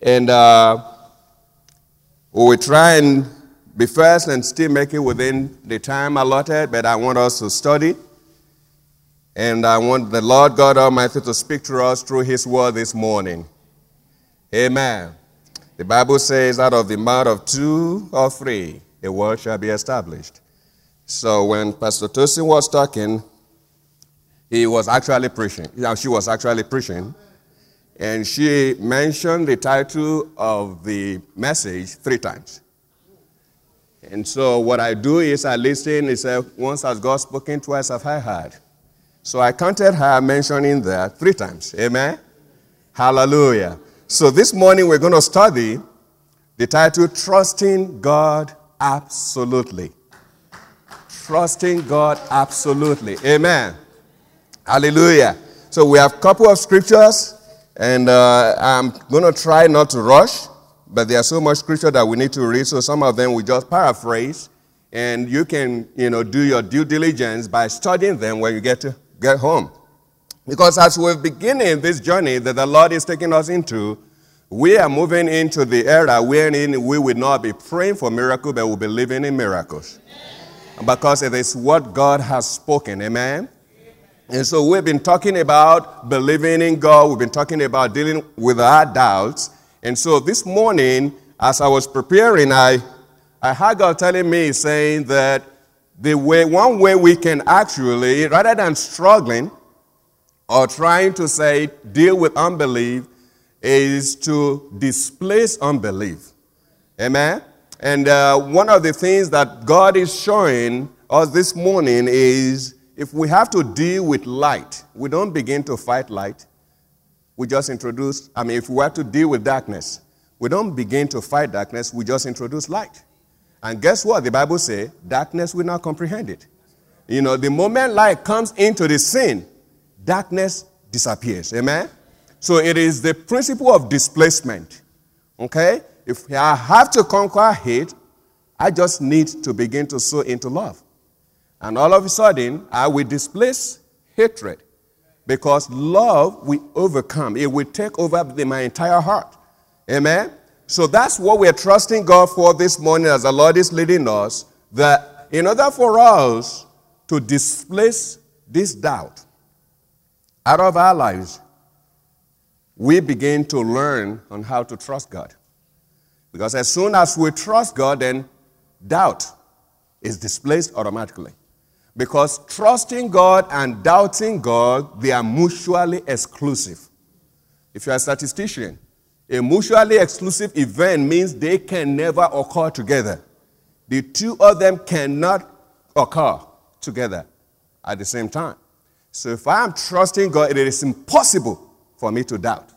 And uh, we will try and be first and still make it within the time allotted, but I want us to study. And I want the Lord God Almighty to speak to us through His word this morning. Amen. The Bible says, out of the mouth of two or three, a word shall be established. So when Pastor Tosin was talking, he was actually preaching. She was actually preaching. And she mentioned the title of the message three times. And so what I do is I listen, and say, once has God spoken, twice have I heard. So I counted her mentioning that three times. Amen? Hallelujah. So this morning we're going to study the title Trusting God Absolutely. Trusting God Absolutely. Amen. Hallelujah. So we have a couple of scriptures, and uh, I'm going to try not to rush, but there's so much scripture that we need to read, so some of them we just paraphrase, and you can, you know, do your due diligence by studying them when you get to get home. Because as we're beginning this journey that the Lord is taking us into, we are moving into the era wherein we will not be praying for miracles, but we'll be living in miracles. Because it is what God has spoken. Amen? And so we've been talking about believing in God. We've been talking about dealing with our doubts. And so this morning, as I was preparing, I, I had God telling me, saying that the way, one way we can actually, rather than struggling, or trying to say, deal with unbelief, is to displace unbelief. Amen? And uh, one of the things that God is showing us this morning is if we have to deal with light, we don't begin to fight light. We just introduce, I mean, if we have to deal with darkness, we don't begin to fight darkness, we just introduce light. And guess what? The Bible says darkness will not comprehend it. You know, the moment light comes into the scene, darkness disappears. Amen? So it is the principle of displacement. Okay? If I have to conquer hate, I just need to begin to sow into love. And all of a sudden, I will displace hatred because love will overcome. It will take over my entire heart. Amen? So that's what we're trusting God for this morning as the Lord is leading us. That in order for us to displace this doubt, out of our lives, we begin to learn on how to trust God. Because as soon as we trust God, then doubt is displaced automatically. Because trusting God and doubting God, they are mutually exclusive. If you're a statistician, a mutually exclusive event means they can never occur together. The two of them cannot occur together at the same time. So if I am trusting God, it is impossible for me to doubt.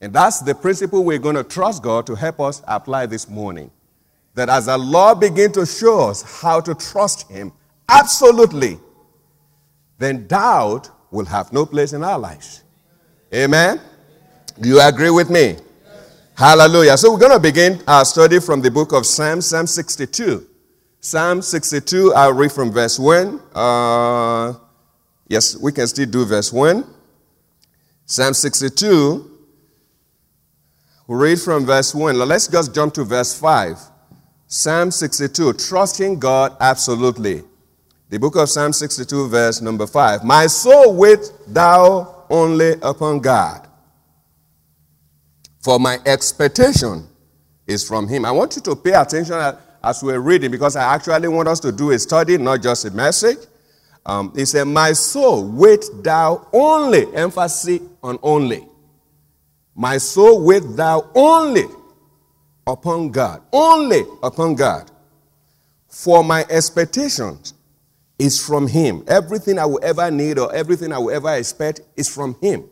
And that's the principle we're going to trust God to help us apply this morning. That as the Lord begin to show us how to trust Him absolutely, then doubt will have no place in our lives. Amen? Do you agree with me? Hallelujah. So we're going to begin our study from the book of Psalm, Psalm 62. Psalm 62, I'll read from verse 1. Uh, Yes, we can still do verse 1. Psalm 62. we read from verse 1. Now let's just jump to verse 5. Psalm 62, trusting God absolutely. The book of Psalm 62, verse number 5. My soul wait thou only upon God, for my expectation is from him. I want you to pay attention as we're reading because I actually want us to do a study, not just a message. Um, he said, My soul, wait thou only, emphasis on only. My soul, wait thou only upon God, only upon God. For my expectations is from Him. Everything I will ever need or everything I will ever expect is from Him.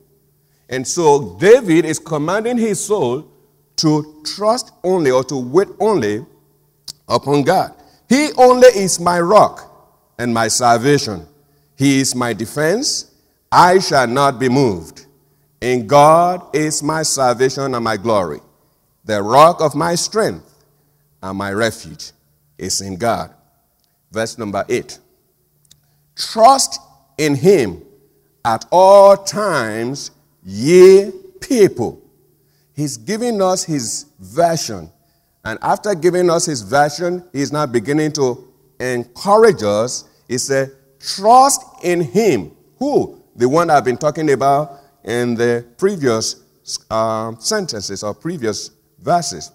And so David is commanding his soul to trust only or to wait only upon God. He only is my rock and my salvation. He is my defense. I shall not be moved. In God is my salvation and my glory. The rock of my strength and my refuge is in God. Verse number 8. Trust in him at all times, ye people. He's giving us his version. And after giving us his version, he's now beginning to encourage us. He said, Trust in him. Who? The one I've been talking about in the previous uh, sentences or previous verses.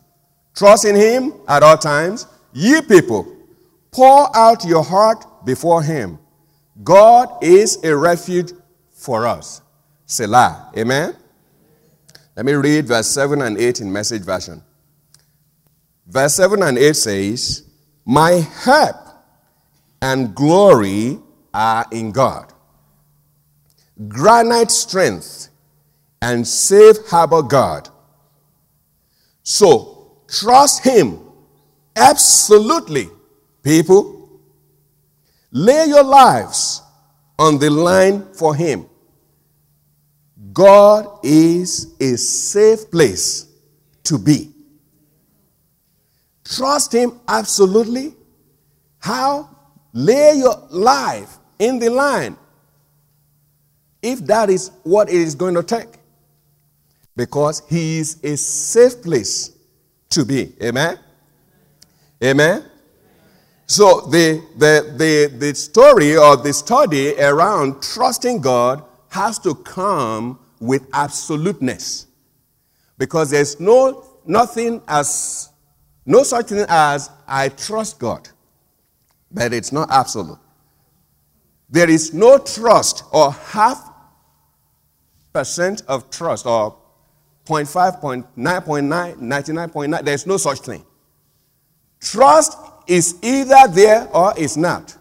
Trust in him at all times. Ye people, pour out your heart before him. God is a refuge for us. Selah. Amen. Let me read verse 7 and 8 in message version. Verse 7 and 8 says, My help and glory are in God. Granite strength and safe harbor God. So trust Him absolutely, people. Lay your lives on the line for Him. God is a safe place to be. Trust Him absolutely. How? Lay your life in the line if that is what it is going to take. Because He is a safe place to be. Amen? Amen? So the, the, the, the story or the study around trusting God has to come with absoluteness. Because there's no nothing as no such thing as I trust God. But it's not absolute. There is no trust or half percent of trust or 0.5, 0.9, 99.9. There's no such thing. Trust is either there or it's not.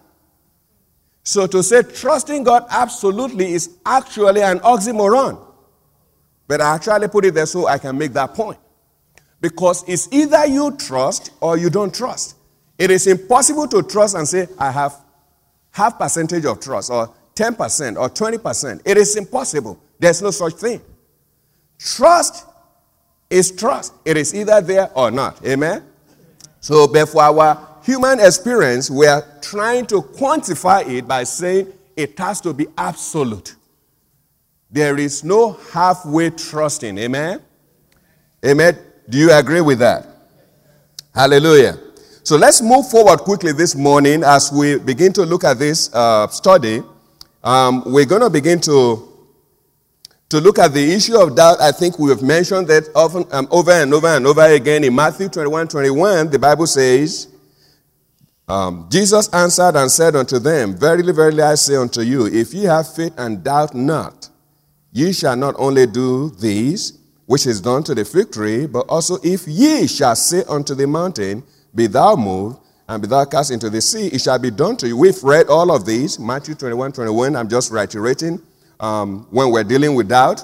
So to say trusting God absolutely is actually an oxymoron. But I actually put it there so I can make that point. Because it's either you trust or you don't trust. It is impossible to trust and say, I have half percentage of trust or 10% or 20%. It is impossible. There's no such thing. Trust is trust. It is either there or not. Amen? So, for our human experience, we are trying to quantify it by saying it has to be absolute. There is no halfway trusting. Amen? Amen. Do you agree with that? Hallelujah. So let's move forward quickly this morning as we begin to look at this uh, study. Um, we're going to begin to to look at the issue of doubt. I think we have mentioned that often, um, over and over and over again in Matthew 21 21. The Bible says, um, Jesus answered and said unto them, Verily, verily, I say unto you, if ye have faith and doubt not, Ye shall not only do these, which is done to the fig tree, but also if ye shall say unto the mountain, Be thou moved, and be thou cast into the sea, it shall be done to you. We've read all of these, Matthew 21, 21. I'm just reiterating um, when we're dealing with doubt.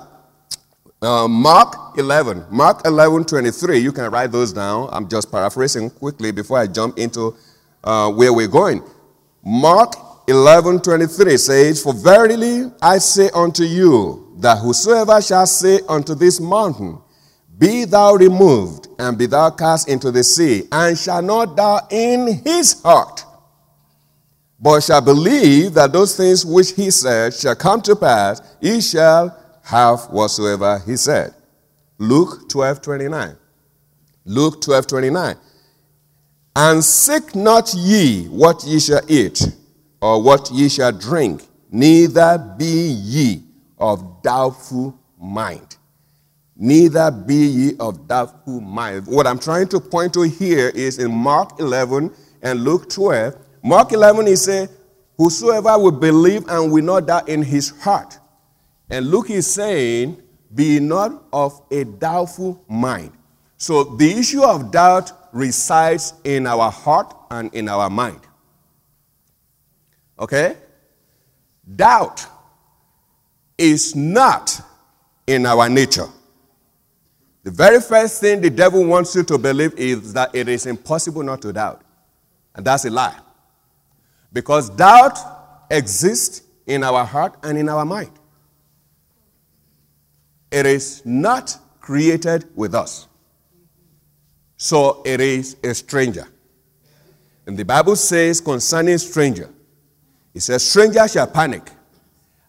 Uh, Mark 11, Mark 11, 23. You can write those down. I'm just paraphrasing quickly before I jump into uh, where we're going. Mark 11, 23 says, For verily I say unto you, that whosoever shall say unto this mountain, Be thou removed, and be thou cast into the sea, and shall not doubt in his heart, but shall believe that those things which he said shall come to pass, he shall have whatsoever he said. Luke 12 29. Luke 12 29. And seek not ye what ye shall eat, or what ye shall drink, neither be ye of doubtful mind. Neither be ye of doubtful mind. What I'm trying to point to here is in Mark 11 and Luke 12. Mark 11, he said, Whosoever will believe and will not doubt in his heart. And Luke is saying, Be not of a doubtful mind. So the issue of doubt resides in our heart and in our mind. Okay? Doubt is not in our nature. The very first thing the devil wants you to believe is that it is impossible not to doubt. And that's a lie. Because doubt exists in our heart and in our mind. It is not created with us. So it is a stranger. And the Bible says concerning stranger, it says, stranger shall panic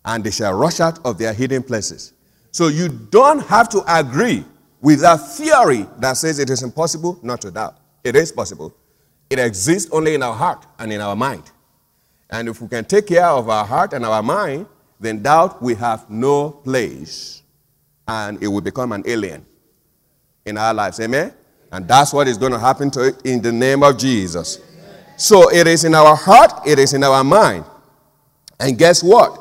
and they shall rush out of their hidden places. So you don't have to agree with that theory that says it is impossible not to doubt. It is possible. It exists only in our heart and in our mind. And if we can take care of our heart and our mind, then doubt will have no place and it will become an alien in our lives. Amen? And that's what is going to happen to it in the name of Jesus. So it is in our heart, it is in our mind. And guess what?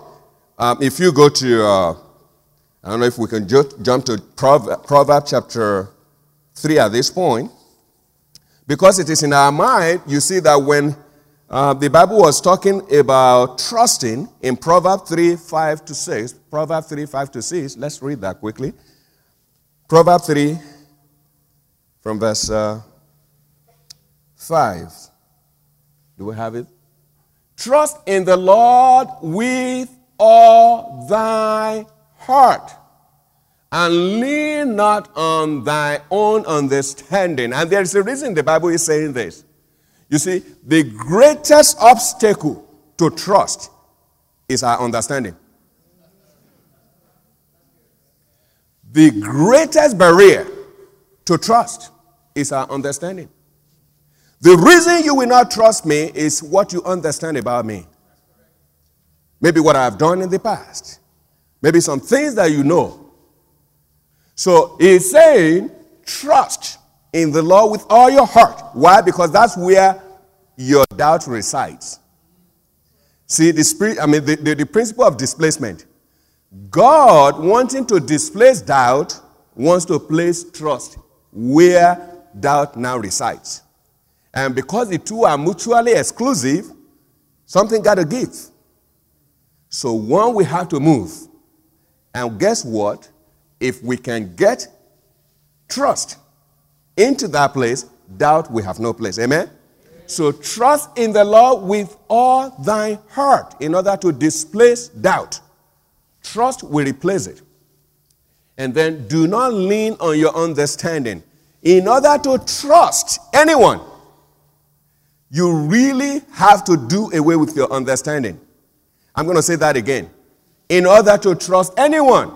Um, if you go to, uh, I don't know if we can ju- jump to Proverbs Proverb chapter 3 at this point. Because it is in our mind, you see that when uh, the Bible was talking about trusting in Proverbs 3 5 to 6. Proverbs 3 5 to 6. Let's read that quickly. Proverbs 3 from verse uh, 5. Do we have it? Trust in the Lord with all thy heart and lean not on thy own understanding. And there's a reason the Bible is saying this. You see, the greatest obstacle to trust is our understanding. The greatest barrier to trust is our understanding. The reason you will not trust me is what you understand about me. Maybe what I've done in the past. Maybe some things that you know. So he's saying, trust in the Lord with all your heart. Why? Because that's where your doubt resides. See, the spirit, I mean, the, the, the principle of displacement. God, wanting to displace doubt, wants to place trust where doubt now resides. And because the two are mutually exclusive, something got to give. So one we have to move. And guess what? If we can get trust into that place, doubt will have no place. Amen? So trust in the Lord with all thy heart in order to displace doubt. Trust will replace it. And then do not lean on your understanding. In order to trust anyone, you really have to do away with your understanding. I'm going to say that again. In order to trust anyone,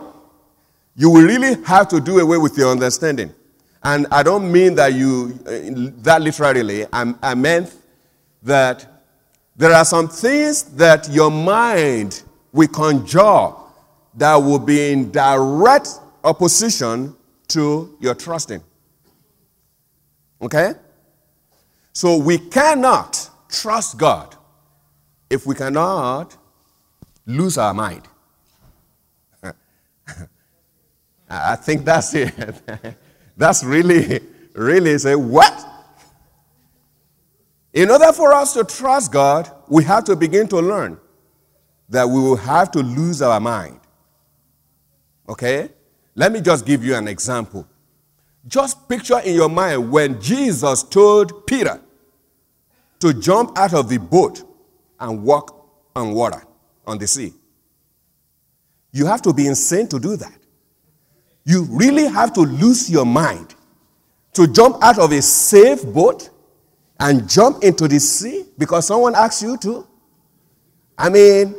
you will really have to do away with your understanding. And I don't mean that you, uh, that literally. I, I meant that there are some things that your mind will conjure that will be in direct opposition to your trusting. Okay? So we cannot trust God if we cannot lose our mind. I think that's it. That's really, really say, what? In order for us to trust God, we have to begin to learn that we will have to lose our mind. Okay? Let me just give you an example. Just picture in your mind when Jesus told Peter to jump out of the boat and walk on water on the sea. You have to be insane to do that. You really have to lose your mind to jump out of a safe boat and jump into the sea because someone asks you to. I mean,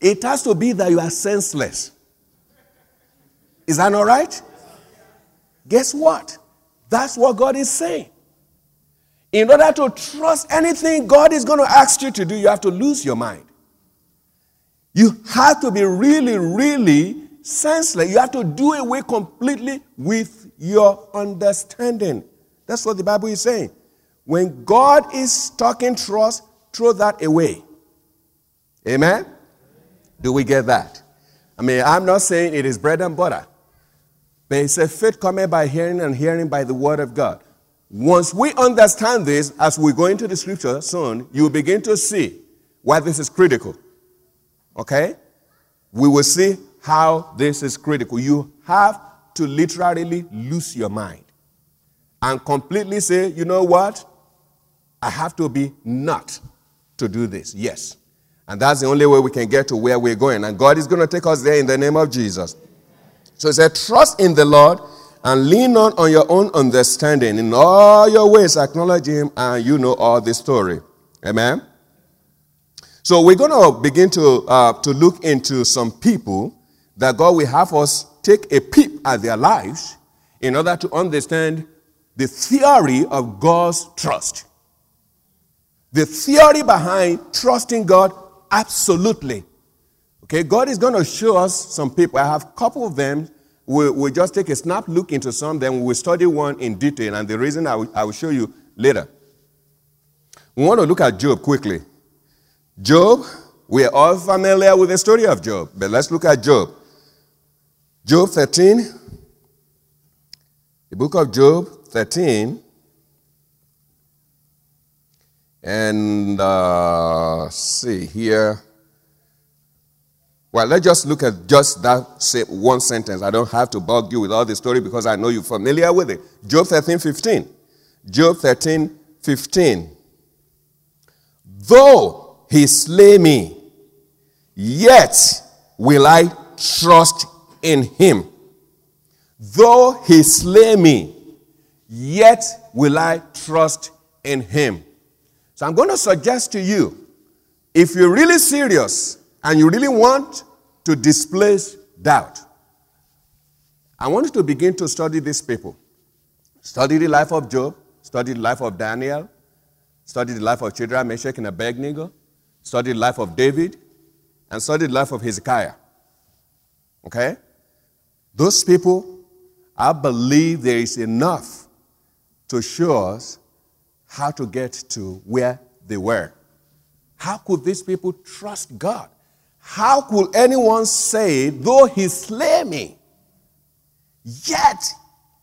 it has to be that you are senseless. Is that not right? Guess what? That's what God is saying. In order to trust anything God is going to ask you to do, you have to lose your mind. You have to be really, really senseless. You have to do away completely with your understanding. That's what the Bible is saying. When God is talking to us, throw that away. Amen? Do we get that? I mean, I'm not saying it is bread and butter, but it's a faith coming by hearing and hearing by the word of God. Once we understand this, as we go into the scripture soon, you begin to see why this is critical. Okay? We will see how this is critical. You have to literally lose your mind and completely say, you know what? I have to be not to do this. Yes. And that's the only way we can get to where we're going. And God is going to take us there in the name of Jesus. So he said, trust in the Lord and lean not on your own understanding. In all your ways, acknowledge him, and you know all the story. Amen. So we're going to begin to, uh, to look into some people that God will have us take a peep at their lives in order to understand the theory of God's trust. The theory behind trusting God absolutely. Okay, God is going to show us some people. I have a couple of them. We'll, we'll just take a snap look into some, then we'll study one in detail. And the reason I will, I will show you later. We want to look at Job quickly. Job, we are all familiar with the story of Job, but let's look at Job. Job 13, the book of Job 13, and uh, see here. Well, let's just look at just that one sentence. I don't have to bug you with all the story because I know you're familiar with it. Job 13, 15. Job 13, 15. Though he slay me, yet will I trust in him. Though he slay me, yet will I trust in him. So I'm going to suggest to you if you're really serious and you really want to displace doubt, I want you to begin to study these people. Study the life of Job, study the life of Daniel, study the life of Shadrach, Meshach, and Abednego, study the life of David, and study the life of Hezekiah. Okay? Those people, I believe there is enough to show us how to get to where they were. How could these people trust God? How could anyone say, though he slay me, yet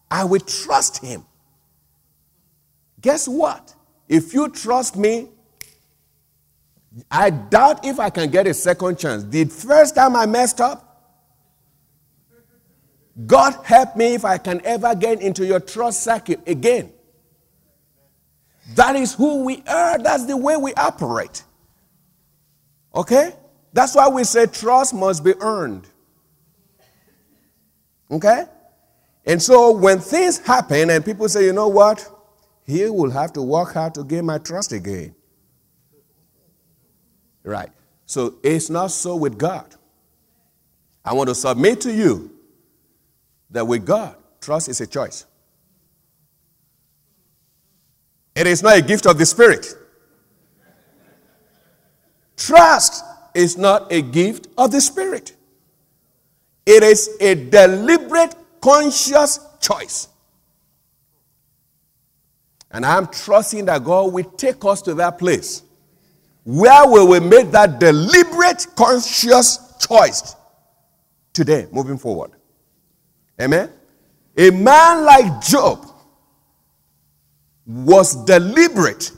I will trust him? Guess what? If you trust me, I doubt if I can get a second chance. The first time I messed up, God help me if I can ever get into your trust circuit again. That is who we are. That's the way we operate. Okay? That's why we say trust must be earned. Okay? And so when things happen and people say, you know what? He will have to work hard to gain my trust again. Right. So it's not so with God. I want to submit to you that with God, trust is a choice. It is not a gift of the Spirit. Trust is not a gift of the Spirit. It is a deliberate, conscious choice. And I'm trusting that God will take us to that place where we will make that deliberate, conscious choice today, moving forward. Amen? A man like Job was deliberate.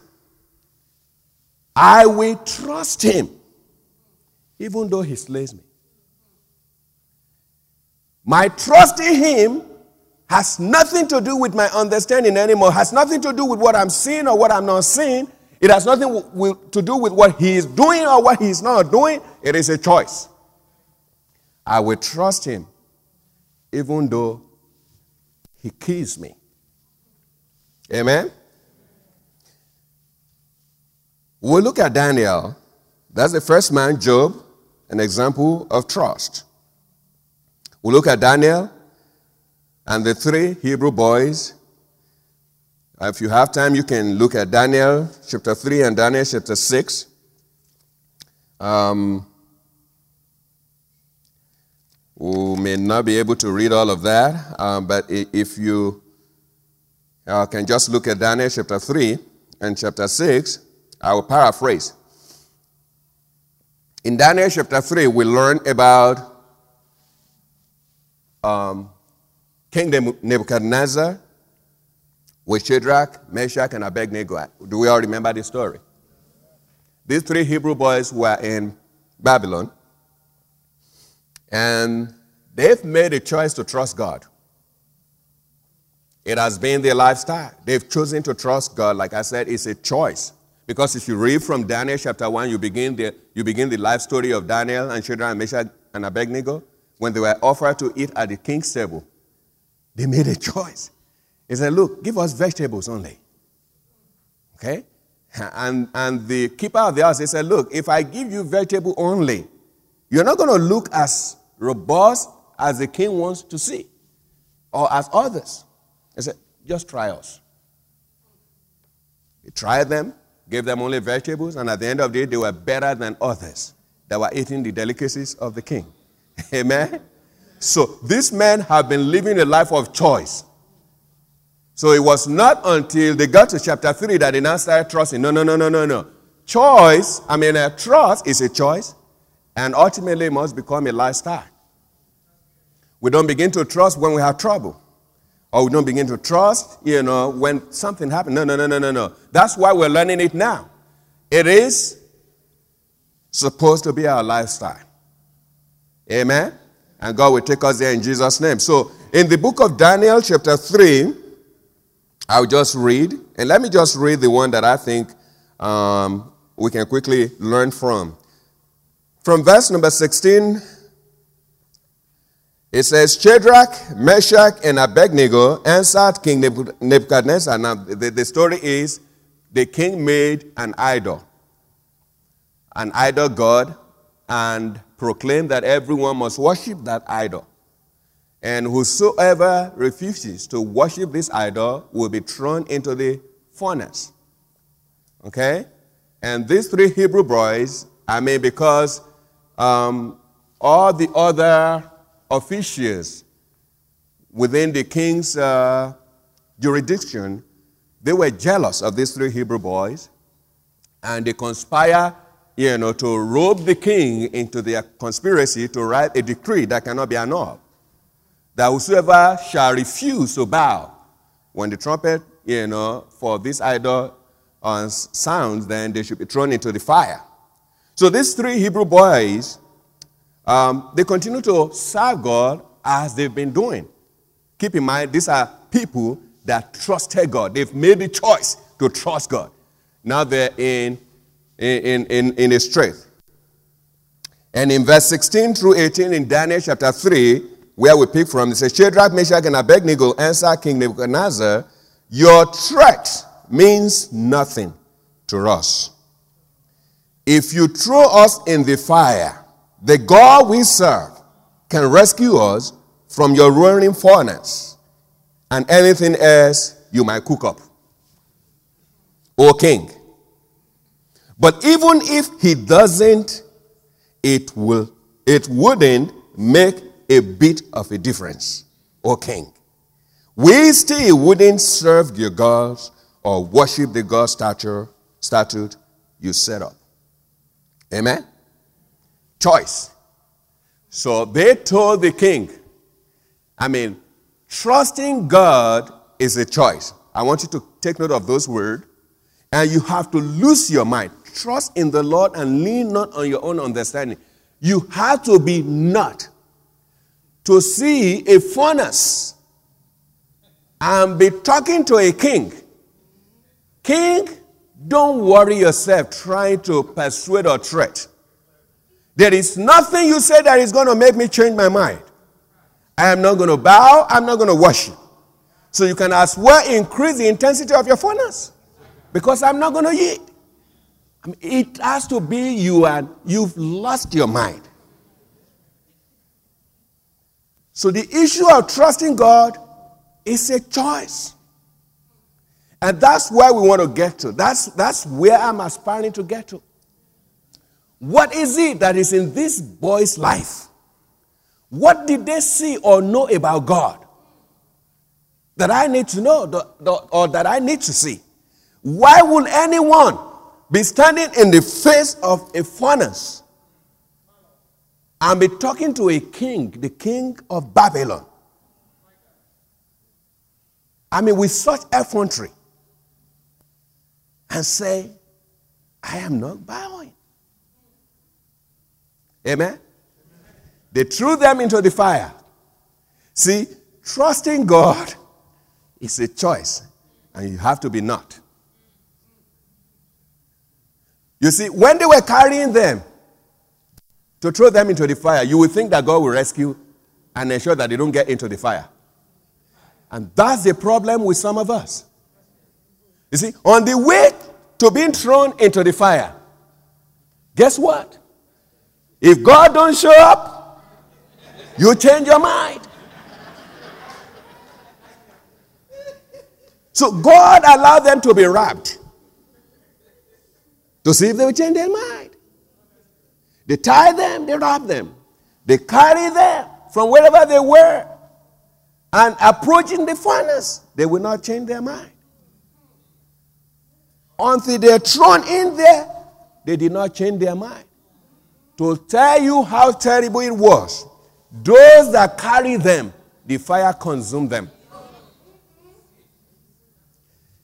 I will trust him, even though he slays me. My trust in him has nothing to do with my understanding anymore, has nothing to do with what I'm seeing or what I'm not seeing. It has nothing to do with what he is doing or what he is not doing. It is a choice. I will trust him, even though he kills me. Amen? We look at Daniel. That's the first man, Job, an example of trust. We look at Daniel and the three Hebrew boys. If you have time, you can look at Daniel chapter 3 and Daniel chapter 6. Um, we may not be able to read all of that, um, but if you uh, can just look at Daniel chapter 3 and chapter 6, I will paraphrase. In Daniel chapter 3, we learn about um, King Nebuchadnezzar with Shadrach, Meshach, and Abednego. Do we all remember this story? These three Hebrew boys were in Babylon, and they've made a choice to trust God. It has been their lifestyle. They've chosen to trust God. Like I said, it's a choice. Because if you read from Daniel chapter 1, you begin the, you begin the life story of Daniel and Shadrach Meshach and Abednego. When they were offered to eat at the king's table, they made a choice. He said, Look, give us vegetables only. Okay? And, and the keeper of the house, he said, Look, if I give you vegetable only, you're not going to look as robust as the king wants to see or as others. He said, just try us. He tried them, gave them only vegetables, and at the end of the day, they were better than others that were eating the delicacies of the king. Amen? So these men have been living a life of choice. So it was not until they got to chapter 3 that they now started trusting. No, no, no, no, no, no. Choice, I mean, a trust is a choice, and ultimately it must become a lifestyle. We don't begin to trust when we have trouble. Or we don't begin to trust, you know, when something happens. No, no, no, no, no, no. That's why we're learning it now. It is supposed to be our lifestyle. Amen? And God will take us there in Jesus' name. So, in the book of Daniel, chapter 3, I'll just read, and let me just read the one that I think um, we can quickly learn from. From verse number 16 it says, Shadrach, Meshach, and Abednego answered King Nebuchadnezzar. Now, the, the story is the king made an idol, an idol god, and proclaimed that everyone must worship that idol. And whosoever refuses to worship this idol will be thrown into the furnace. Okay? And these three Hebrew boys, I mean, because um, all the other officials within the king's uh, jurisdiction, they were jealous of these three Hebrew boys, and they conspire, you know, to rope the king into their conspiracy to write a decree that cannot be annulled. That whosoever shall refuse to bow when the trumpet, you know, for this idol uh, sounds, then they should be thrown into the fire. So these three Hebrew boys um, they continue to serve God as they've been doing. Keep in mind, these are people that trusted God. They've made the choice to trust God. Now they're in, in, in, in a strength. And in verse 16 through 18 in Daniel chapter 3, where we pick from, it says, Shadrach, Meshach, and Abednego answer King Nebuchadnezzar, Your threat means nothing to us. If you throw us in the fire, the God we serve can rescue us from your roaring furnace and anything else you might cook up. O king. But even if he doesn't, it will it wouldn't make a bit of a difference, O king. We still wouldn't serve your gods or worship the God statue, statute you set up. Amen? Choice. So they told the king, I mean, trusting God is a choice. I want you to take note of those words. And you have to lose your mind. Trust in the Lord and lean not on your own understanding. You have to be not to see a furnace and be talking to a king. King, don't worry yourself trying to persuade or threat. There is nothing you say that is going to make me change my mind. I am not going to bow, I'm not going to worship. So you can as well increase the intensity of your furnace because I'm not going to mean, it has to be you and you've lost your mind. So the issue of trusting God is a choice. And that's where we want to get to. That's, that's where I'm aspiring to get to. What is it that is in this boy's life? What did they see or know about God that I need to know or that I need to see? Why would anyone be standing in the face of a furnace and be talking to a king, the king of Babylon? I mean, with such effrontery, and say, I am not bowing. Amen? They threw them into the fire. See, trusting God is a choice, and you have to be not. You see, when they were carrying them to throw them into the fire, you would think that God will rescue and ensure that they don't get into the fire. And that's the problem with some of us. You see, on the way to being thrown into the fire, guess what? If God don't show up, you change your mind. So God allowed them to be wrapped to see if they would change their mind. They tie them, they wrap them, they carry them from wherever they were and approaching the furnace, they will not change their mind. Until they're thrown in there, they did not change their mind. To tell you how terrible it was, those that carry them, the fire consumed them.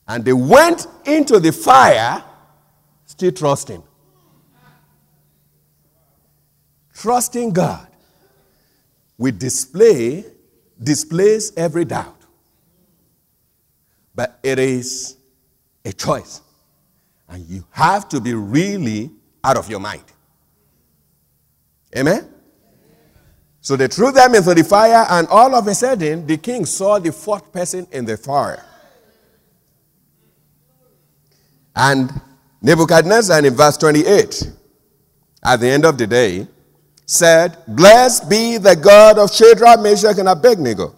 And they went into the fire still trusting. Trusting God we display displays every doubt. But it is a choice. And you have to be really out of your mind. Amen? So they threw them into the fire, and all of a sudden, the king saw the fourth person in the fire. And Nebuchadnezzar, in verse 28, at the end of the day, said, Blessed be the God of Shadrach, Meshach, and Abednego.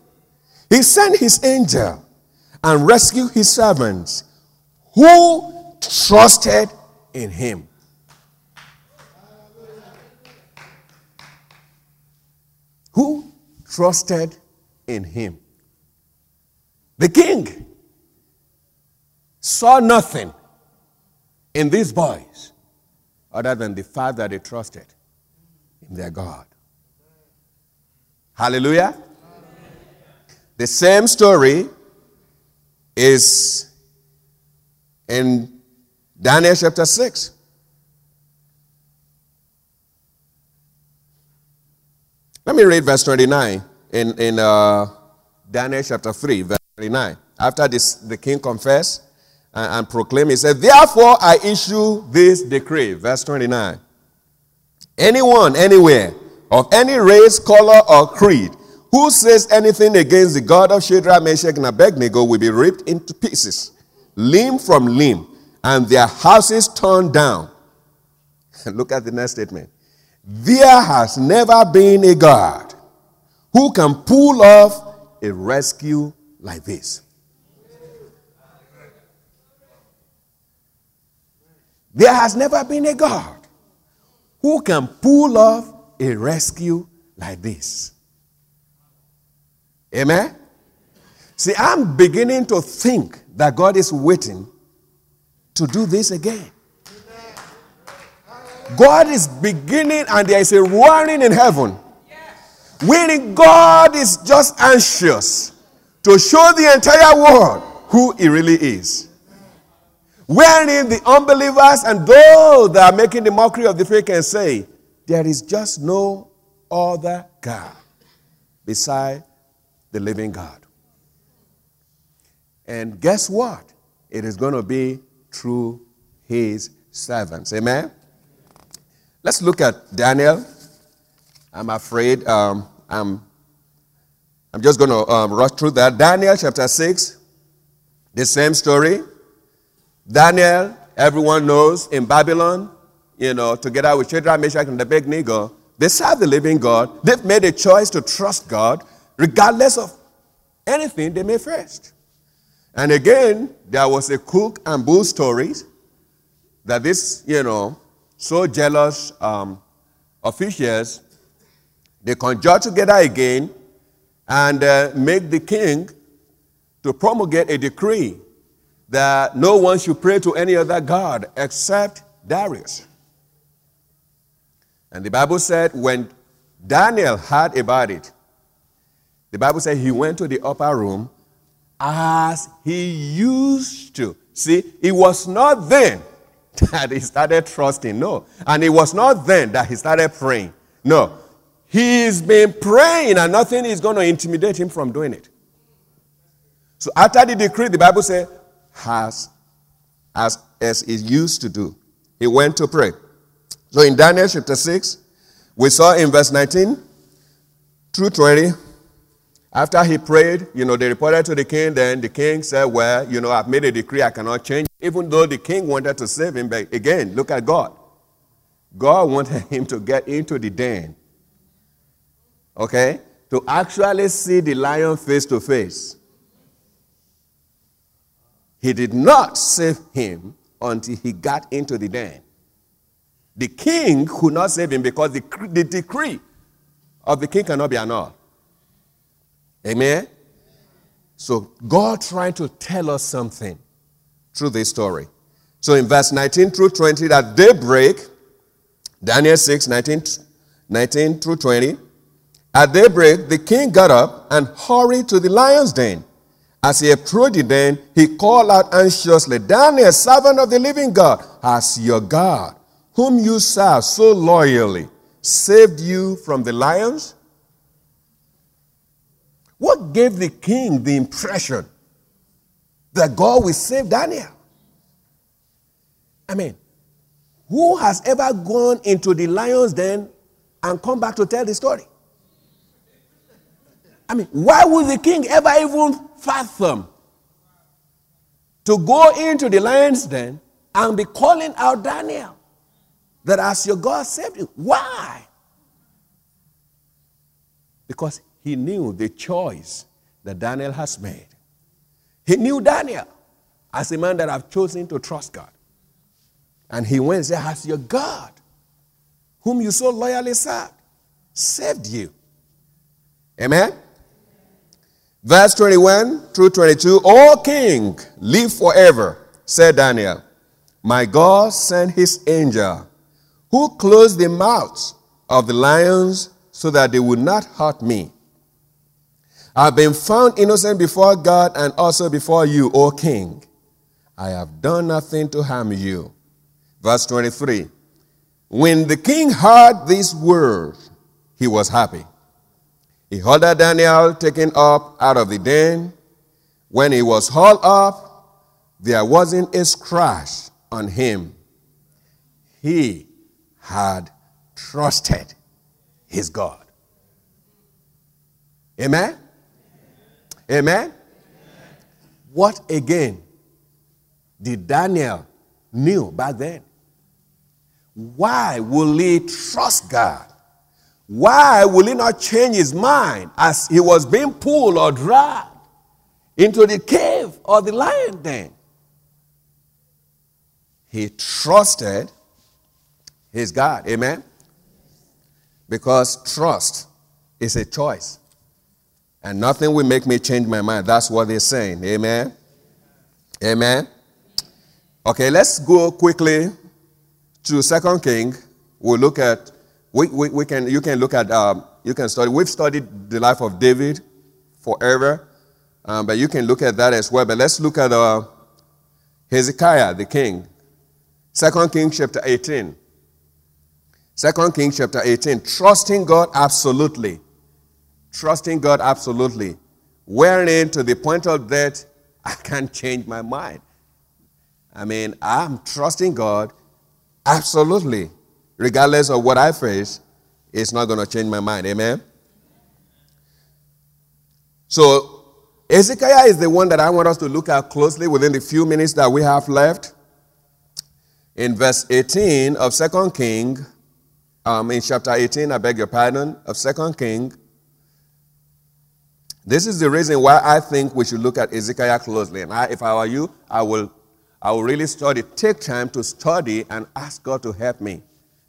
He sent his angel and rescued his servants who trusted in him. Who trusted in him? The king saw nothing in these boys other than the fact that they trusted in their God. Hallelujah. The same story is in Daniel chapter 6. Let me read verse 29 in, in uh, Daniel chapter 3, verse 29. After this, the king confessed and, and proclaimed, he said, Therefore I issue this decree, verse 29. Anyone, anywhere, of any race, color, or creed, who says anything against the God of Shadrach, Meshach, and Abednego will be ripped into pieces, limb from limb, and their houses torn down. Look at the next statement. There has never been a God who can pull off a rescue like this. There has never been a God who can pull off a rescue like this. Amen? See, I'm beginning to think that God is waiting to do this again. God is beginning, and there is a warning in heaven. When God is just anxious to show the entire world who He really is. Wherein the unbelievers and those that are making the mockery of the faith can say, There is just no other God beside the living God. And guess what? It is going to be through his servants. Amen? Let's look at Daniel. I'm afraid um, I'm, I'm just going to um, rush through that. Daniel chapter 6, the same story. Daniel, everyone knows, in Babylon, you know, together with Shadrach, Meshach, and Abednego, they serve the living God. They've made a choice to trust God regardless of anything they may face. And again, there was a cook and bull stories that this, you know, so jealous um, officials, they conjure together again and uh, make the king to promulgate a decree that no one should pray to any other God except Darius. And the Bible said when Daniel heard about it, the Bible said he went to the upper room as he used to. See, it was not then that he started trusting. No. And it was not then that he started praying. No. He's been praying and nothing is going to intimidate him from doing it. So after the decree, the Bible said, has, as, as he used to do. He went to pray. So in Daniel chapter 6, we saw in verse 19 through 20, after he prayed, you know, they reported to the king. Then the king said, Well, you know, I've made a decree, I cannot change. Even though the king wanted to save him, but again, look at God. God wanted him to get into the den. Okay? To actually see the lion face to face. he did not save him until he got into the den. The king could not save him because the, the decree of the king cannot be annulled. Amen? So God trying to tell us something through this story. So in verse 19 through 20, at daybreak, Daniel 6, 19, 19 through 20, at daybreak, the king got up and hurried to the lion's den. As he approached the den, he called out anxiously, Daniel, servant of the living God, has your God, whom you serve so loyally, saved you from the lions? What gave the king the impression that God will save Daniel? I mean, who has ever gone into the lion's den and come back to tell the story? I mean, why would the king ever even fathom to go into the lion's den and be calling out Daniel that as your God saved you? Why? Because he knew the choice that Daniel has made. He knew Daniel as a man that I have chosen to trust God. And he went and said, Has your God, whom you so loyally served, saved you? Amen? Verse 21 through 22 O king, live forever, said Daniel. My God sent his angel, who closed the mouths of the lions so that they would not hurt me. I've been found innocent before God and also before you, O king. I have done nothing to harm you. Verse 23 When the king heard these words, he was happy. He ordered Daniel taken up out of the den. When he was hauled up, there wasn't a scratch on him. He had trusted his God. Amen? Amen? What again did Daniel knew back then? Why will he trust God? Why will he not change his mind as he was being pulled or dragged into the cave or the lion den? He trusted his God. Amen? Because trust is a choice. And nothing will make me change my mind. That's what they're saying. Amen? Amen? Okay, let's go quickly to Second King, we'll look at, we, we, we can, you can look at, um, you can study, we've studied the life of David forever, um, but you can look at that as well. But let's look at uh, Hezekiah, the king. Second King chapter 18. Second King chapter 18. Trusting God absolutely. Trusting God absolutely. Wherein to the point of that I can't change my mind. I mean, I'm trusting God Absolutely. Regardless of what I face, it's not going to change my mind. Amen? So, Ezekiel is the one that I want us to look at closely within the few minutes that we have left. In verse 18 of Second King, um, in chapter 18, I beg your pardon, of Second King, this is the reason why I think we should look at Ezekiel closely. And I, if I were you, I will I will really study. Take time to study and ask God to help me.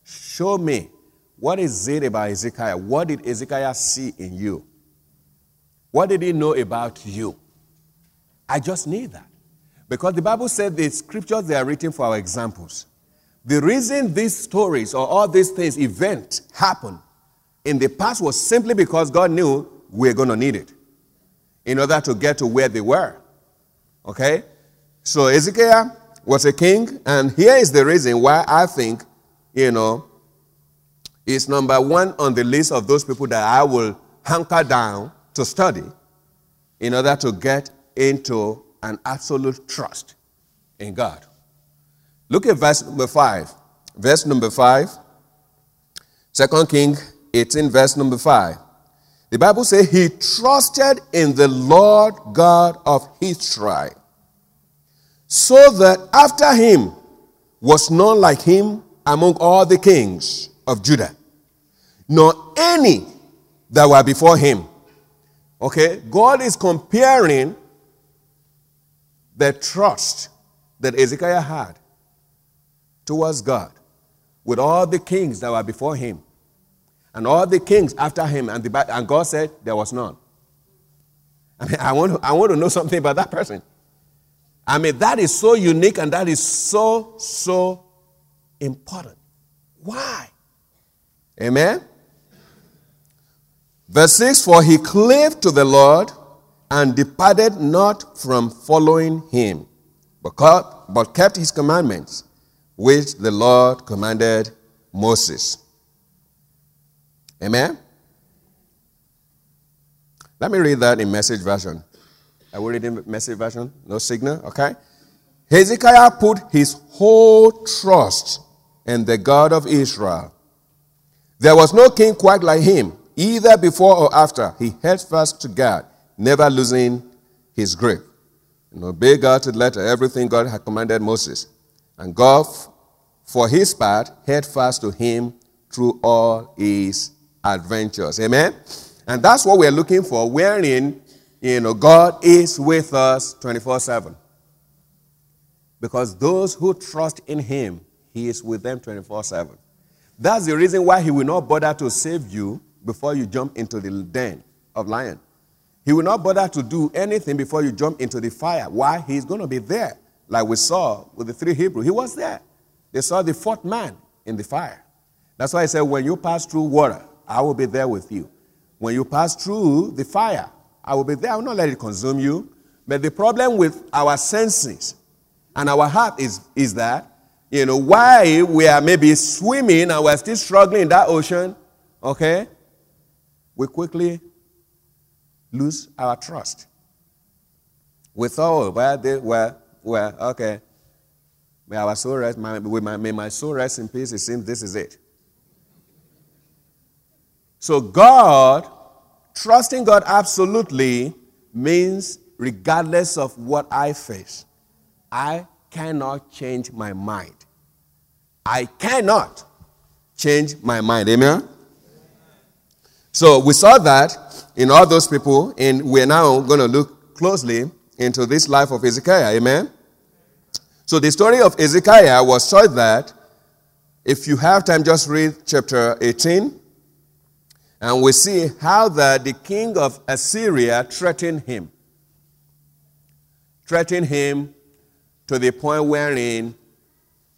Show me what is it about Ezekiel? What did Ezekiel see in you? What did he know about you? I just need that. Because the Bible said the scriptures they are written for our examples. The reason these stories or all these things, event happen in the past was simply because God knew we we're going to need it in order to get to where they were. Okay? So Ezekiel was a king, and here is the reason why I think, you know, is number one on the list of those people that I will hunker down to study in order to get into an absolute trust in God. Look at verse number five. Verse number five, Second King 18, verse number five. The Bible says he trusted in the Lord God of Israel so that after him was none like him among all the kings of Judah, nor any that were before him. Okay, God is comparing the trust that Ezekiel had towards God with all the kings that were before him and all the kings after him, and, the, and God said there was none. I mean, I want, to, I want to know something about that person. I mean, that is so unique and that is so, so important. Why? Amen? Verse 6 For he cleaved to the Lord and departed not from following him, but kept his commandments, which the Lord commanded Moses. Amen? Let me read that in message version. I Are we reading message version? No signal? Okay. Hezekiah put his whole trust in the God of Israel. There was no king quite like him, either before or after. He held fast to God, never losing his grip. And obeyed God to the letter, everything God had commanded Moses. And God, for his part, held fast to him through all his adventures. Amen? And that's what we're looking for, wherein, you know, God is with us 24 7. Because those who trust in Him, He is with them 24 7. That's the reason why He will not bother to save you before you jump into the den of lion. He will not bother to do anything before you jump into the fire. Why? He's going to be there. Like we saw with the three Hebrew. He was there. They saw the fourth man in the fire. That's why he said, When you pass through water, I will be there with you. When you pass through the fire, I will be there. I will not let it consume you. But the problem with our senses and our heart is, is that, you know, why we are maybe swimming and we're still struggling in that ocean, okay, we quickly lose our trust. We thought, oh, well, they, well, well, okay, may our soul rest, my, may my soul rest in peace. It seems this is it. So, God, trusting God absolutely means regardless of what I face, I cannot change my mind. I cannot change my mind. Amen? So, we saw that in all those people, and we're now going to look closely into this life of Ezekiel. Amen? So, the story of Ezekiel was such that if you have time, just read chapter 18 and we see how that the king of Assyria threatened him. Threatened him to the point wherein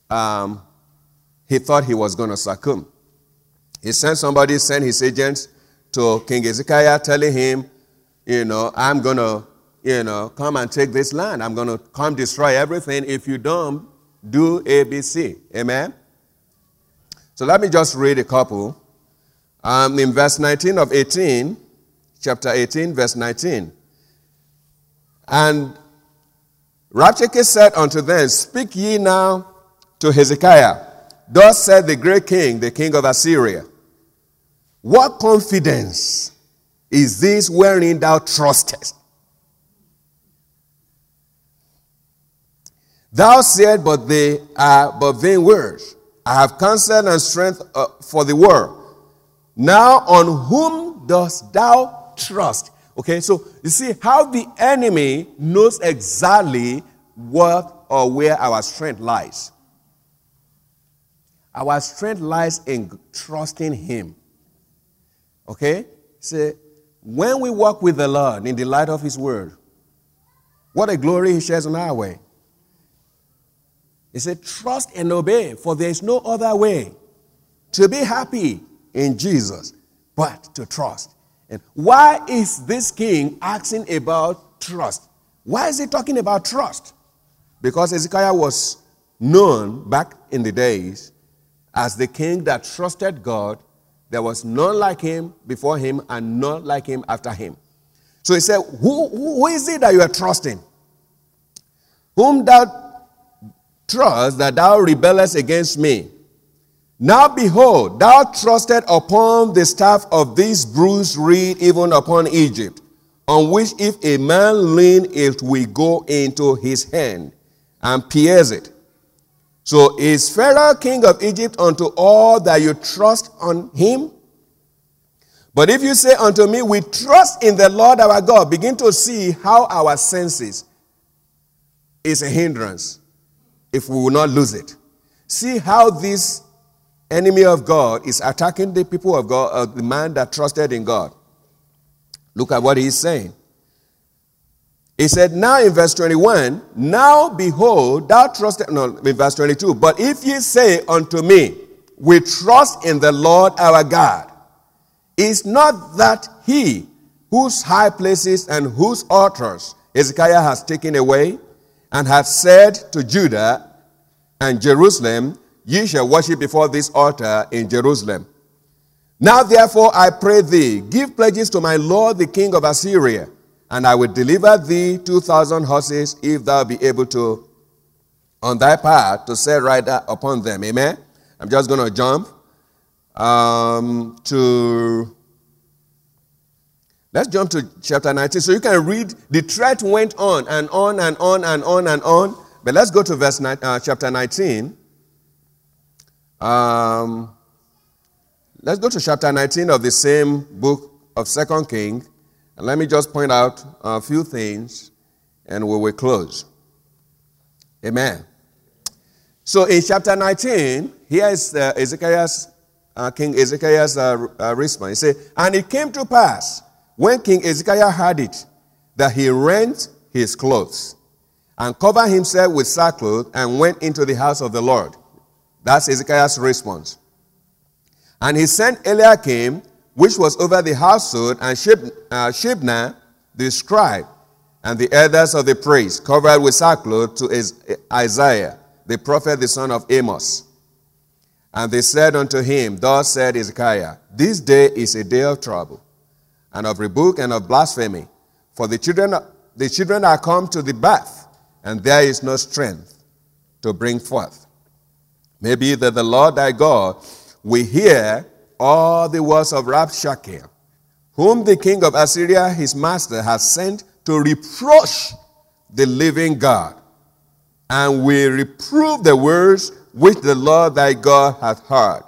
um, he thought he was going to succumb. He sent somebody, sent his agents to King Ezekiah, telling him, you know, I'm going to, you know, come and take this land. I'm going to come destroy everything if you don't do ABC. Amen? So let me just read a couple. Um, in verse 19 of 18, chapter 18, verse 19. And Rabshakeh said unto them, Speak ye now to Hezekiah. Thus said the great king, the king of Assyria. What confidence is this wherein thou trustest? Thou said, but they are but vain words. I have counsel and strength uh, for the war. Now, on whom dost thou trust? Okay, so you see how the enemy knows exactly what or where our strength lies. Our strength lies in trusting Him. Okay? Say, when we walk with the Lord in the light of His Word, what a glory He shares on our way. He said, Trust and obey, for there is no other way to be happy in Jesus, but to trust. And why is this king asking about trust? Why is he talking about trust? Because Ezekiel was known back in the days as the king that trusted God. There was none like him before him and none like him after him. So he said, Who, who is it that you are trusting? Whom thou trust that thou rebellest against me? Now behold, thou trusted upon the staff of this bruised reed, even upon Egypt, on which if a man lean, it will go into his hand and pierce it. So is Pharaoh king of Egypt unto all that you trust on him? But if you say unto me, We trust in the Lord our God, begin to see how our senses is a hindrance if we will not lose it. See how this enemy of God is attacking the people of God, uh, the man that trusted in God. Look at what he's saying. He said, Now in verse 21, now behold, thou trusted, no, in verse 22, but if ye say unto me, We trust in the Lord our God, is not that he whose high places and whose altars Hezekiah has taken away, and hath said to Judah and Jerusalem, Ye shall worship before this altar in Jerusalem. Now therefore I pray thee, give pledges to my lord the king of Assyria and I will deliver thee 2,000 horses if thou be able to, on thy part, to set rider upon them. Amen? I'm just going to jump um, to, let's jump to chapter 19. So you can read, the threat went on and on and on and on and on. But let's go to verse uh, chapter 19. Um, let's go to chapter 19 of the same book of Second King. And let me just point out a few things and we will close. Amen. So in chapter 19, here is uh, Ezekiel's, uh, King Ezekiel's uh, uh, response. He said, And it came to pass when King Ezekiel heard it that he rent his clothes and covered himself with sackcloth and went into the house of the Lord. That's Ezekiel's response. And he sent Eliakim which was over the household, and Sheb, uh, the scribe, and the elders of the priests, covered with sackcloth to Isaiah, the prophet, the son of Amos. And they said unto him, Thus said Ezekiah, This day is a day of trouble, and of rebuke, and of blasphemy. For the children, the children are come to the bath, and there is no strength to bring forth. Maybe that the Lord thy God will hear all the words of Rabshakeh, whom the king of Assyria, his master, has sent to reproach the living God, and will reprove the words which the Lord thy God hath heard.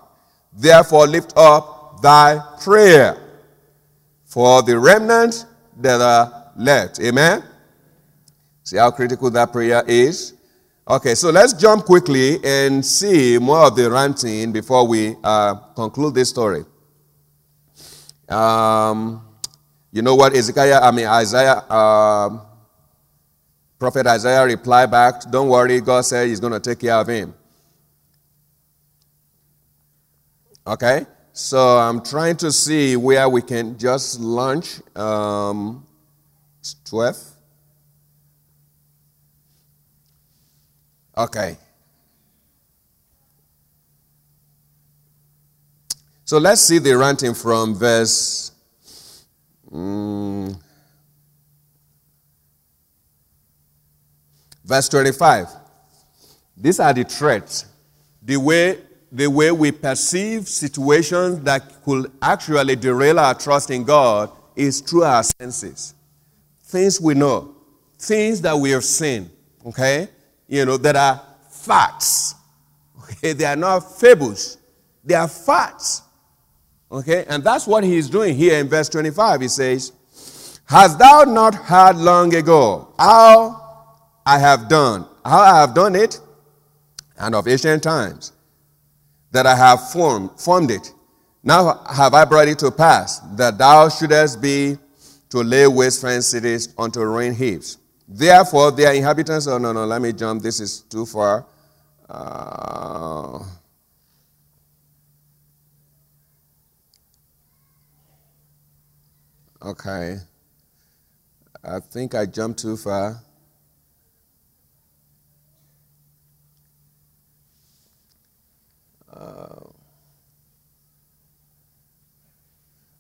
Therefore, lift up thy prayer for the remnant that are left. Amen. See how critical that prayer is? Okay, so let's jump quickly and see more of the ranting before we uh, conclude this story. Um, you know what Ezekiel, I mean Isaiah, uh, Prophet Isaiah replied back, Don't worry, God said He's going to take care of him. Okay, so I'm trying to see where we can just launch. Um, 12. Okay. So let's see the ranting from verse. Um, verse 25. These are the threats. The way, the way we perceive situations that could actually derail our trust in God is through our senses. Things we know, things that we have seen. Okay? You know, that are facts. Okay, they are not fables, they are facts. Okay, and that's what he's doing here in verse 25. He says, Hast thou not heard long ago how I have done, how I have done it, and of ancient times, that I have formed, formed it? Now have I brought it to pass that thou shouldest be to lay waste fenced cities unto ruin heaps. Therefore, their inhabitants, oh no, no, let me jump, this is too far. Uh, okay. I think I jumped too far. Uh,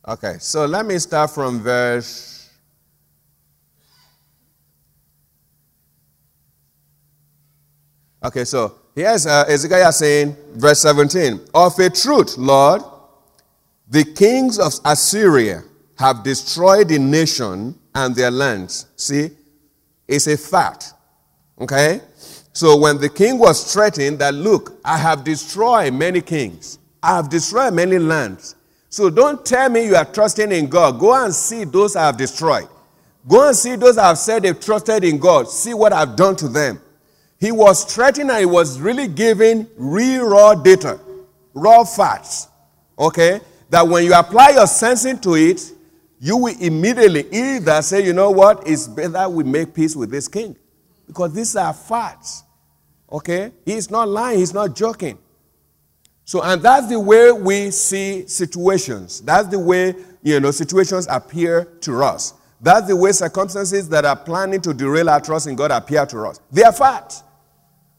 okay, so let me start from verse Okay, so here's uh, Ezekiel saying, verse 17, Of a truth, Lord, the kings of Assyria have destroyed the nation and their lands. See, it's a fact. Okay? So when the king was threatened that, look, I have destroyed many kings, I have destroyed many lands. So don't tell me you are trusting in God. Go and see those I have destroyed. Go and see those I have said they've trusted in God. See what I've done to them. He was threatening and he was really giving real raw data, raw facts. Okay? That when you apply your sensing to it, you will immediately either say, you know what, it's better we make peace with this king. Because these are facts. Okay? He's not lying, he's not joking. So, and that's the way we see situations. That's the way, you know, situations appear to us. That's the way circumstances that are planning to derail our trust in God appear to us. They are facts.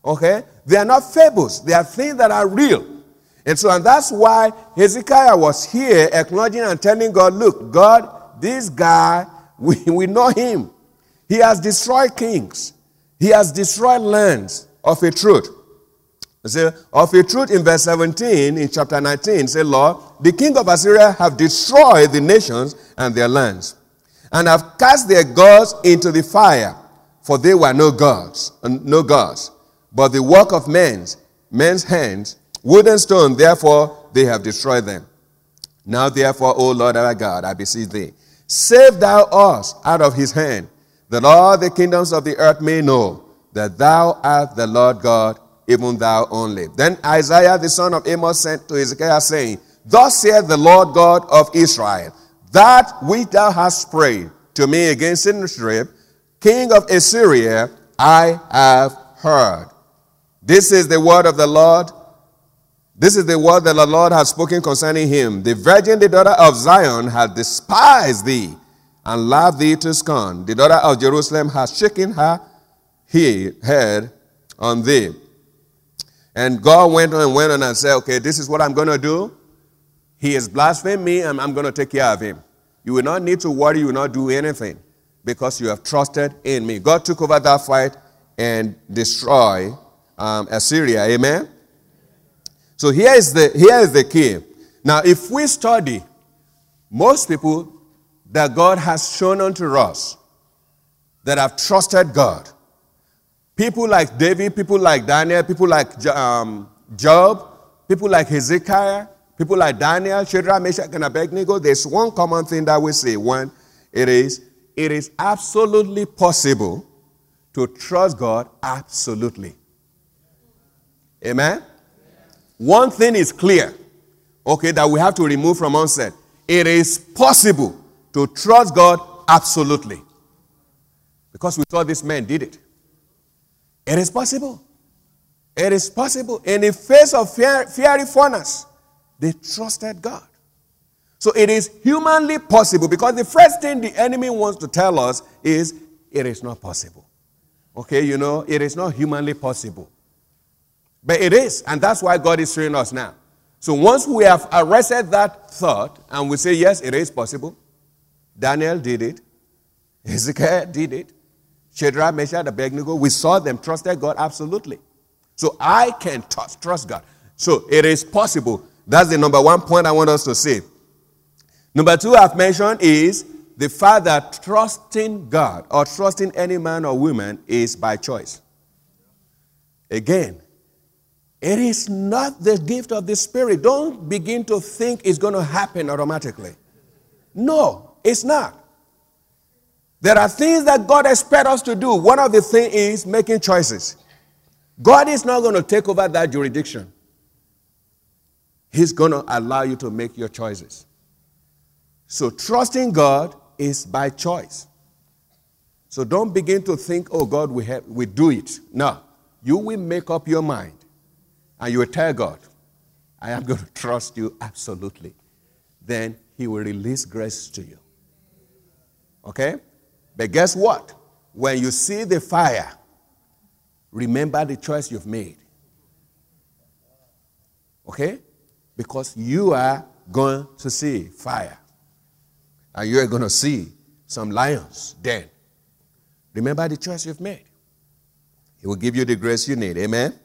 Okay? They are not fables. They are things that are real. And so, and that's why Hezekiah was here acknowledging and telling God, look, God, this guy, we, we know him. He has destroyed kings. He has destroyed lands of a truth. See, of a truth in verse 17 in chapter 19, say, Lord, the king of Assyria have destroyed the nations and their lands, and have cast their gods into the fire, for they were no gods, and no gods, but the work of men's, men's hands, wood and stone, therefore they have destroyed them. Now therefore, O Lord our God, I beseech thee, save thou us out of his hand, that all the kingdoms of the earth may know that thou art the Lord God, even thou only. Then Isaiah the son of Amos sent to Ezekiel, saying, Thus saith the Lord God of Israel, that which thou hast prayed to me against Sennacherib, king of Assyria, I have heard. This is the word of the Lord. This is the word that the Lord has spoken concerning him. The virgin, the daughter of Zion, has despised thee and laughed thee to scorn. The daughter of Jerusalem has shaken her head on thee. And God went on and went on and said, Okay, this is what I'm going to do. He has blasphemed me, and I'm going to take care of him. You will not need to worry, you will not do anything because you have trusted in me. God took over that fight and destroyed um, Assyria. Amen? So here is, the, here is the key. Now, if we study most people that God has shown unto us that have trusted God, people like David, people like Daniel, people like um, Job, people like Hezekiah, people like Daniel, Shadrach, Meshach, and Abednego, there's one common thing that we say. One, it is, it is absolutely possible to trust God absolutely. Amen? One thing is clear, okay, that we have to remove from onset. It is possible to trust God absolutely. Because we saw this man did it. It is possible. It is possible. In the face of fiery furnace, they trusted God. So it is humanly possible because the first thing the enemy wants to tell us is it is not possible. Okay, you know, it is not humanly possible. But it is, and that's why God is showing us now. So once we have arrested that thought and we say, yes, it is possible, Daniel did it, Ezekiel did it, Shadrach, Meshach, Abednego, we saw them trusted God absolutely. So I can trust, trust God. So it is possible. That's the number one point I want us to see. Number two, I've mentioned is the fact that trusting God or trusting any man or woman is by choice. Again, it is not the gift of the Spirit. Don't begin to think it's going to happen automatically. No, it's not. There are things that God expects us to do. One of the things is making choices. God is not going to take over that jurisdiction. He's going to allow you to make your choices. So trusting God is by choice. So don't begin to think, oh, God, we, have, we do it. No. You will make up your mind and you will tell God, I am going to trust you absolutely. Then He will release grace to you. Okay? But guess what? When you see the fire, remember the choice you've made. Okay? Because you are going to see fire. And you are going to see some lions then. Remember the choice you've made. He will give you the grace you need. Amen?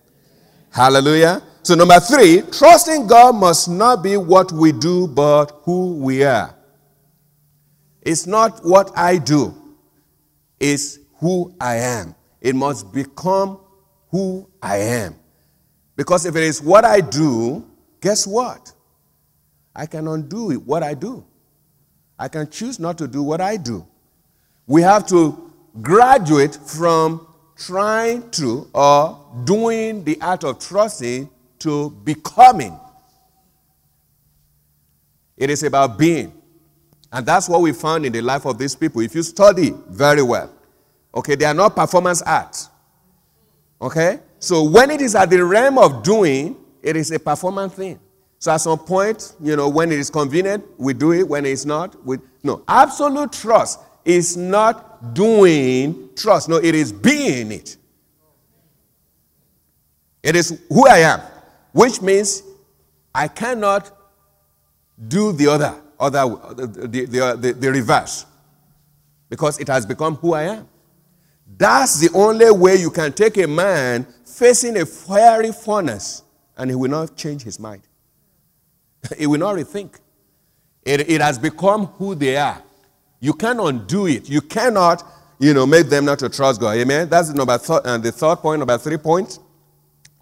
Hallelujah. So, number three, trusting God must not be what we do, but who we are. It's not what I do, it's who I am. It must become who I am. Because if it is what I do, guess what? I can undo what I do. I can choose not to do what I do. We have to graduate from trying to or doing the act of trusting to becoming. It is about being. And that's what we found in the life of these people. If you study very well, okay, they are not performance arts. Okay? So when it is at the realm of doing, it is a performance thing. So at some point, you know, when it is convenient, we do it. When it's not, we no. Absolute trust is not doing trust. No, it is being it. It is who I am, which means I cannot do the other, other the, the, the, the reverse, because it has become who I am. That's the only way you can take a man facing a fiery furnace and he will not change his mind. he will not rethink. It, it has become who they are. You can't undo it. You cannot, you know, make them not to trust God. Amen. That's number th- and the third point, number three point.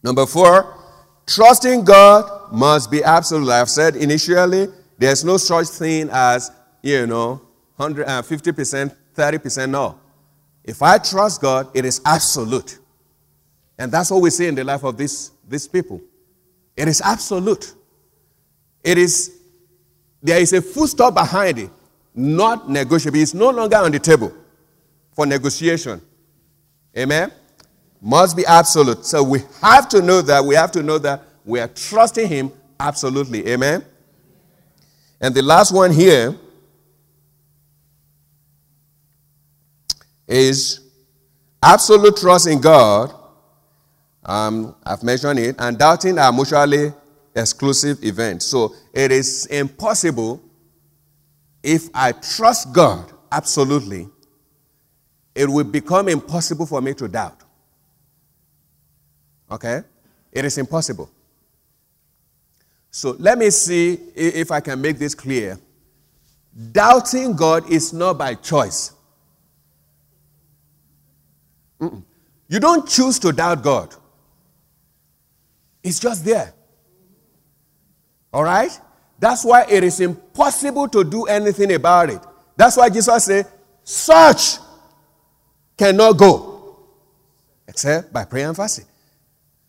Number four, trusting God must be absolute. I've said initially, there's no such thing as, you know, 150%, uh, 30%. No. If I trust God, it is absolute. And that's what we see in the life of these, these people. It is absolute. It is, there is a full stop behind it, not negotiable. It's no longer on the table for negotiation. Amen? Must be absolute. So we have to know that. We have to know that we are trusting Him absolutely. Amen? And the last one here is absolute trust in God. Um, I've mentioned it, and doubting are mutually exclusive events. So it is impossible if I trust God absolutely, it will become impossible for me to doubt. Okay? It is impossible. So let me see if I can make this clear. Doubting God is not by choice. Mm-mm. You don't choose to doubt God, it's just there. All right? That's why it is impossible to do anything about it. That's why Jesus said, Such cannot go except by prayer and fasting.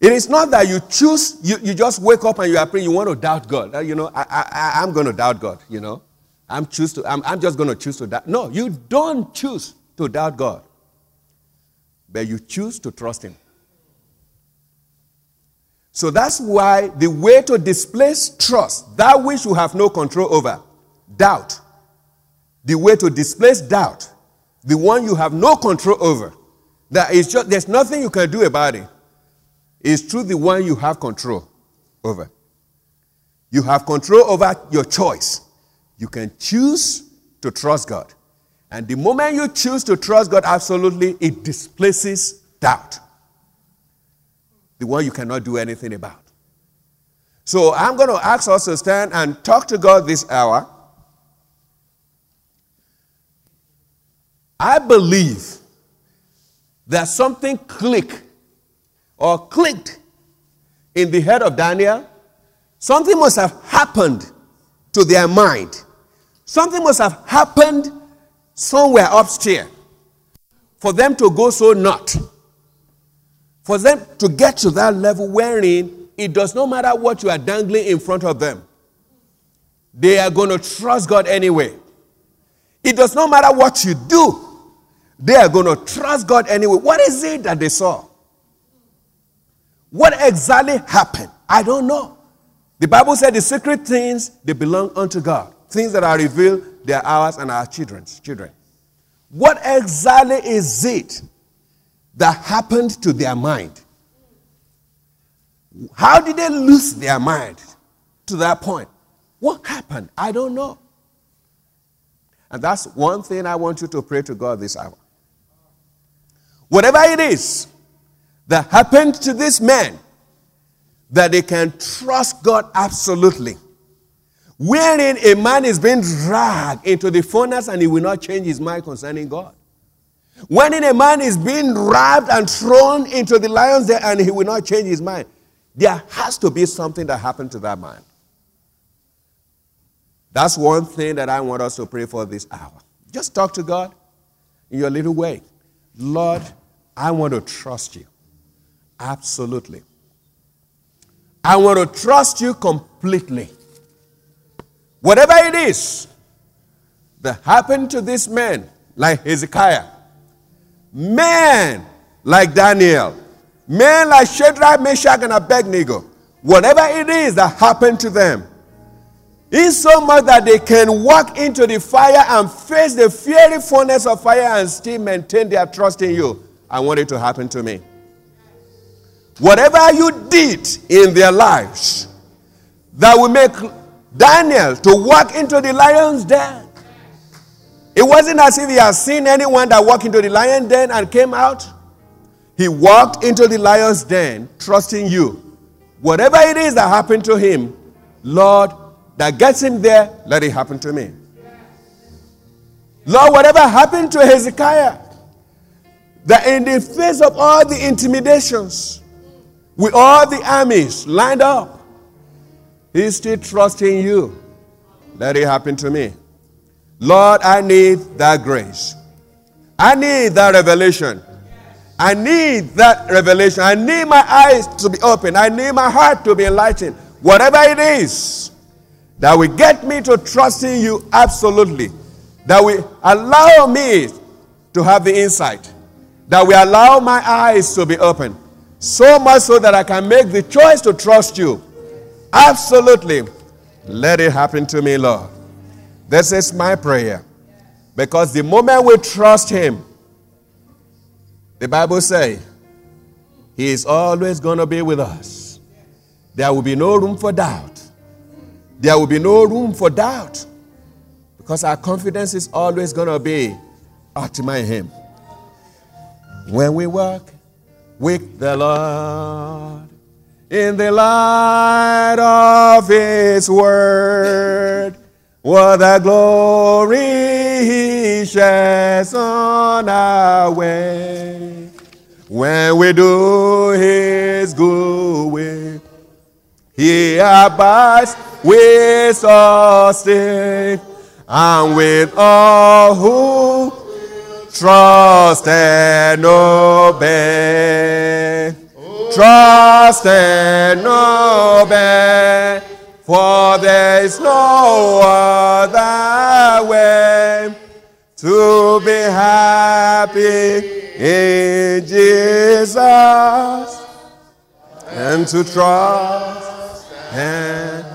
It is not that you choose, you, you just wake up and you are praying, you want to doubt God. You know, I, I, I'm going to doubt God, you know. I'm, choose to, I'm, I'm just going to choose to doubt. No, you don't choose to doubt God but you choose to trust Him. So that's why the way to displace trust, that which you have no control over, doubt, the way to displace doubt, the one you have no control over, that is just there's nothing you can do about it, is through the one you have control over. You have control over your choice. You can choose to trust God. And the moment you choose to trust God absolutely, it displaces doubt. The one you cannot do anything about. So I'm going to ask us to stand and talk to God this hour. I believe that something clicked or clicked in the head of Daniel. Something must have happened to their mind. Something must have happened somewhere upstairs for them to go so not. For them to get to that level wherein it does not matter what you are dangling in front of them, they are going to trust God anyway. It does not matter what you do, they are going to trust God anyway. What is it that they saw? What exactly happened? I don't know. The Bible said the secret things they belong unto God. Things that are revealed they are ours and our children's children. What exactly is it that happened to their mind? How did they lose their mind to that point? What happened? I don't know. And that's one thing I want you to pray to God this hour. Whatever it is that happened to this man, that they can trust God absolutely wherein a man is being dragged into the furnace and he will not change his mind concerning God. When a man is being wrapped and thrown into the lion's den and he will not change his mind, there has to be something that happened to that man. That's one thing that I want us to pray for this hour. Just talk to God in your little way. Lord, I want to trust you. Absolutely. I want to trust you completely. Whatever it is that happened to this man, like Hezekiah, man like Daniel, men like Shadrach, Meshach, and Abednego, whatever it is that happened to them, is so much that they can walk into the fire and face the fiery furnace of fire and still maintain their trust in you. I want it to happen to me. Whatever you did in their lives that will make Daniel to walk into the lion's den. It wasn't as if he had seen anyone that walked into the lion's den and came out. He walked into the lion's den trusting you. Whatever it is that happened to him, Lord, that gets him there, let it happen to me. Lord, whatever happened to Hezekiah, that in the face of all the intimidations, with all the armies lined up, he's still trusting you. Let it happen to me. Lord, I need that grace. I need that revelation. I need that revelation. I need my eyes to be open. I need my heart to be enlightened. Whatever it is that will get me to trusting you absolutely, that will allow me to have the insight, that will allow my eyes to be open, so much so that I can make the choice to trust you. Absolutely. Let it happen to me, Lord. This is my prayer. Because the moment we trust Him, the Bible says, He is always going to be with us. There will be no room for doubt. There will be no room for doubt. Because our confidence is always going to be ultimate in Him. When we walk with the Lord in the light of His Word, what a glory He sheds on our way. When we do His good will, He abides with us still, and with all who trust and obey. Trust and obey, for there is no other way to be happy in Jesus and to trust and